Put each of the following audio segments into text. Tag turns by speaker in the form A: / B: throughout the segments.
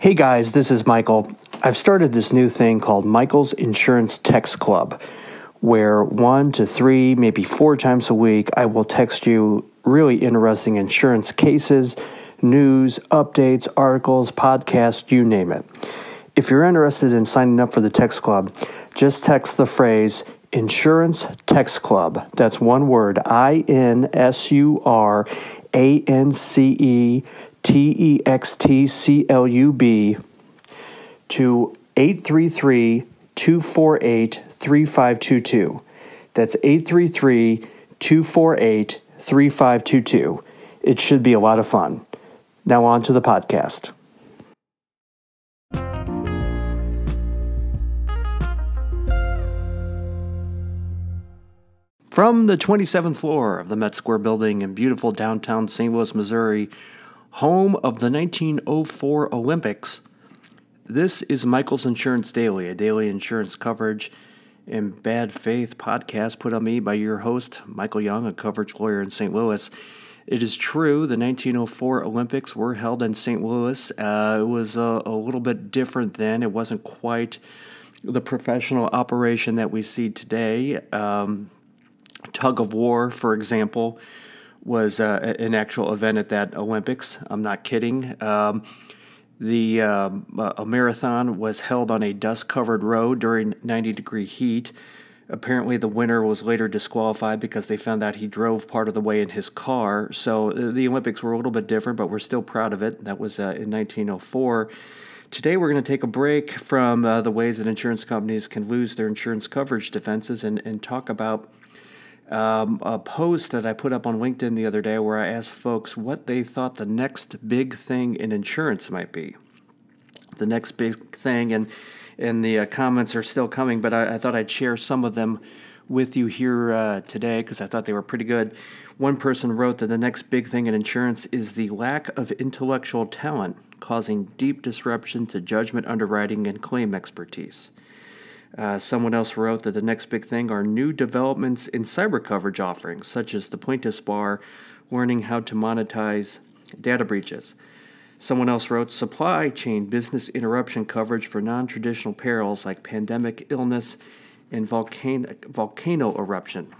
A: Hey guys, this is Michael. I've started this new thing called Michael's Insurance Text Club, where one to three, maybe four times a week, I will text you really interesting insurance cases, news, updates, articles, podcasts, you name it. If you're interested in signing up for the text club, just text the phrase Insurance Text Club. That's one word I N S U R A N C E T E X T C L U B to 833 248 3522. That's 833 248 3522. It should be a lot of fun. Now, on to the podcast. From the 27th floor of the Met Square building in beautiful downtown St. Louis, Missouri, home of the 1904 Olympics, this is Michael's Insurance Daily, a daily insurance coverage and bad faith podcast put on me by your host, Michael Young, a coverage lawyer in St. Louis. It is true, the 1904 Olympics were held in St. Louis. Uh, it was a, a, little bit different then. It wasn't quite the professional operation that we see today. Um, tug of war, for example, was uh, an actual event at that Olympics. I'm not kidding. Um, the um, a marathon was held on a dust-covered road during 90 degree heat. Apparently, the winner was later disqualified because they found out he drove part of the way in his car. So uh, the Olympics were a little bit different, but we're still proud of it. That was uh, in 1904. Today, we're going to take a break from uh, the ways that insurance companies can lose their insurance coverage defenses and, and talk about um, a post that I put up on LinkedIn the other day where I asked folks what they thought the next big thing in insurance might be. The next big thing, and and the uh, comments are still coming, but I, I, thought I'd share some of them with you here uh, today because I thought they were pretty good. One person wrote that the next big thing in insurance is the lack of intellectual talent, causing deep disruption to judgment underwriting and claim expertise. Uh, someone else wrote that the next big thing are new developments in cyber coverage offerings, such as the plaintiff's bar learning how to monetize data breaches. Someone else wrote supply chain business interruption coverage for non traditional perils like pandemic illness and volcano, volcano eruption.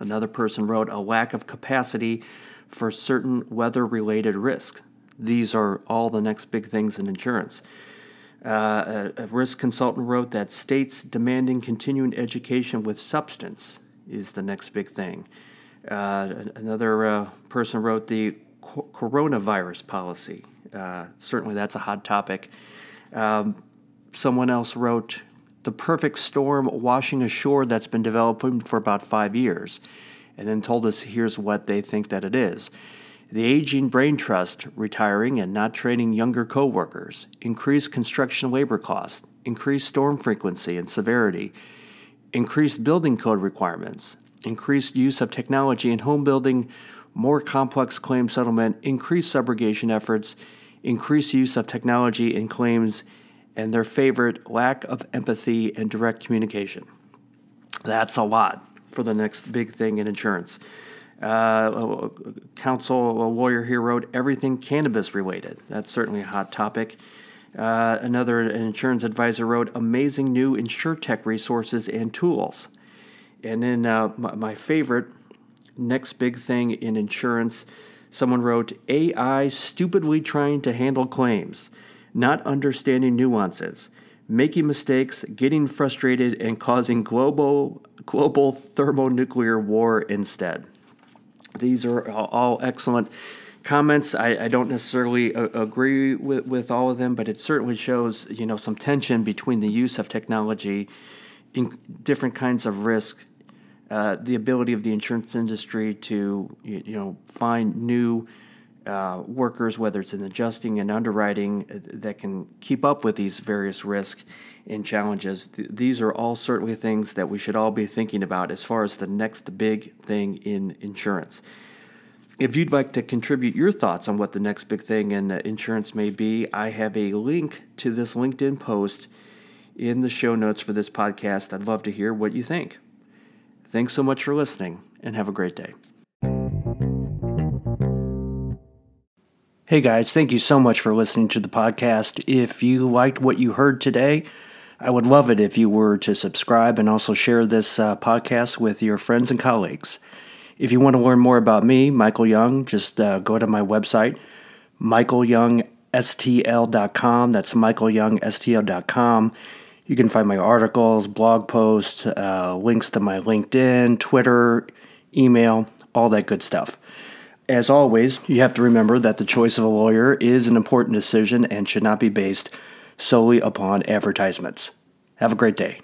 A: Another person wrote a lack of capacity for certain weather related risks. These are all the next big things in insurance. Uh, a, risk consultant wrote that states demanding continuing education with substance is the next big thing. Uh, another uh, person wrote the co- coronavirus policy. Uh, certainly, that's a hot topic. Um, someone else wrote the perfect storm washing ashore that's been developing for about five years, and then told us here's what they think that it is. The aging brain trust retiring and not training younger coworkers, increased construction labor costs, increased storm frequency and severity, increased building code requirements, increased use of technology in home building, more complex claim settlement, increased subrogation efforts, increased use of technology in claims, and their favorite, lack of empathy and direct communication. That's a lot for the next big thing in insurance. Uh, counsel, a lawyer here wrote everything cannabis related. That's certainly a hot topic. Uh, another insurance advisor wrote amazing new insurtech resources and tools. And then uh, my, my, favorite, next big thing in insurance, someone wrote AI stupidly trying to handle claims, not understanding nuances, making mistakes, getting frustrated, and causing global global thermonuclear war instead. These are all excellent comments. I, I don't necessarily a- agree with, with all of them, but it certainly shows you know some tension between the use of technology in different kinds of risk, uh, the ability of the insurance industry to you know find new uh, workers, whether it's in adjusting and underwriting, uh, that can keep up with these various risks and challenges. Th- these are all certainly things that we should all be thinking about as far as the next big thing in insurance. If you'd like to contribute your thoughts on what the next big thing in uh, insurance may be, I have a link to this LinkedIn post in the show notes for this podcast. I'd love to hear what you think. Thanks so much for listening and have a great day. Hey guys, thank you so much for listening to the podcast. If you liked what you heard today, I would love it if you were to subscribe and also share this uh, podcast with your friends and colleagues. If you want to learn more about me, Michael Young, just uh, go to my website, michaelyoungstl.com. That's michaelyoungstl.com. You can find my articles, blog posts, uh, links to my LinkedIn, Twitter, email, all that good stuff. As always, you have to remember that the choice of a lawyer is an important decision and should not be based solely upon advertisements. Have a great day.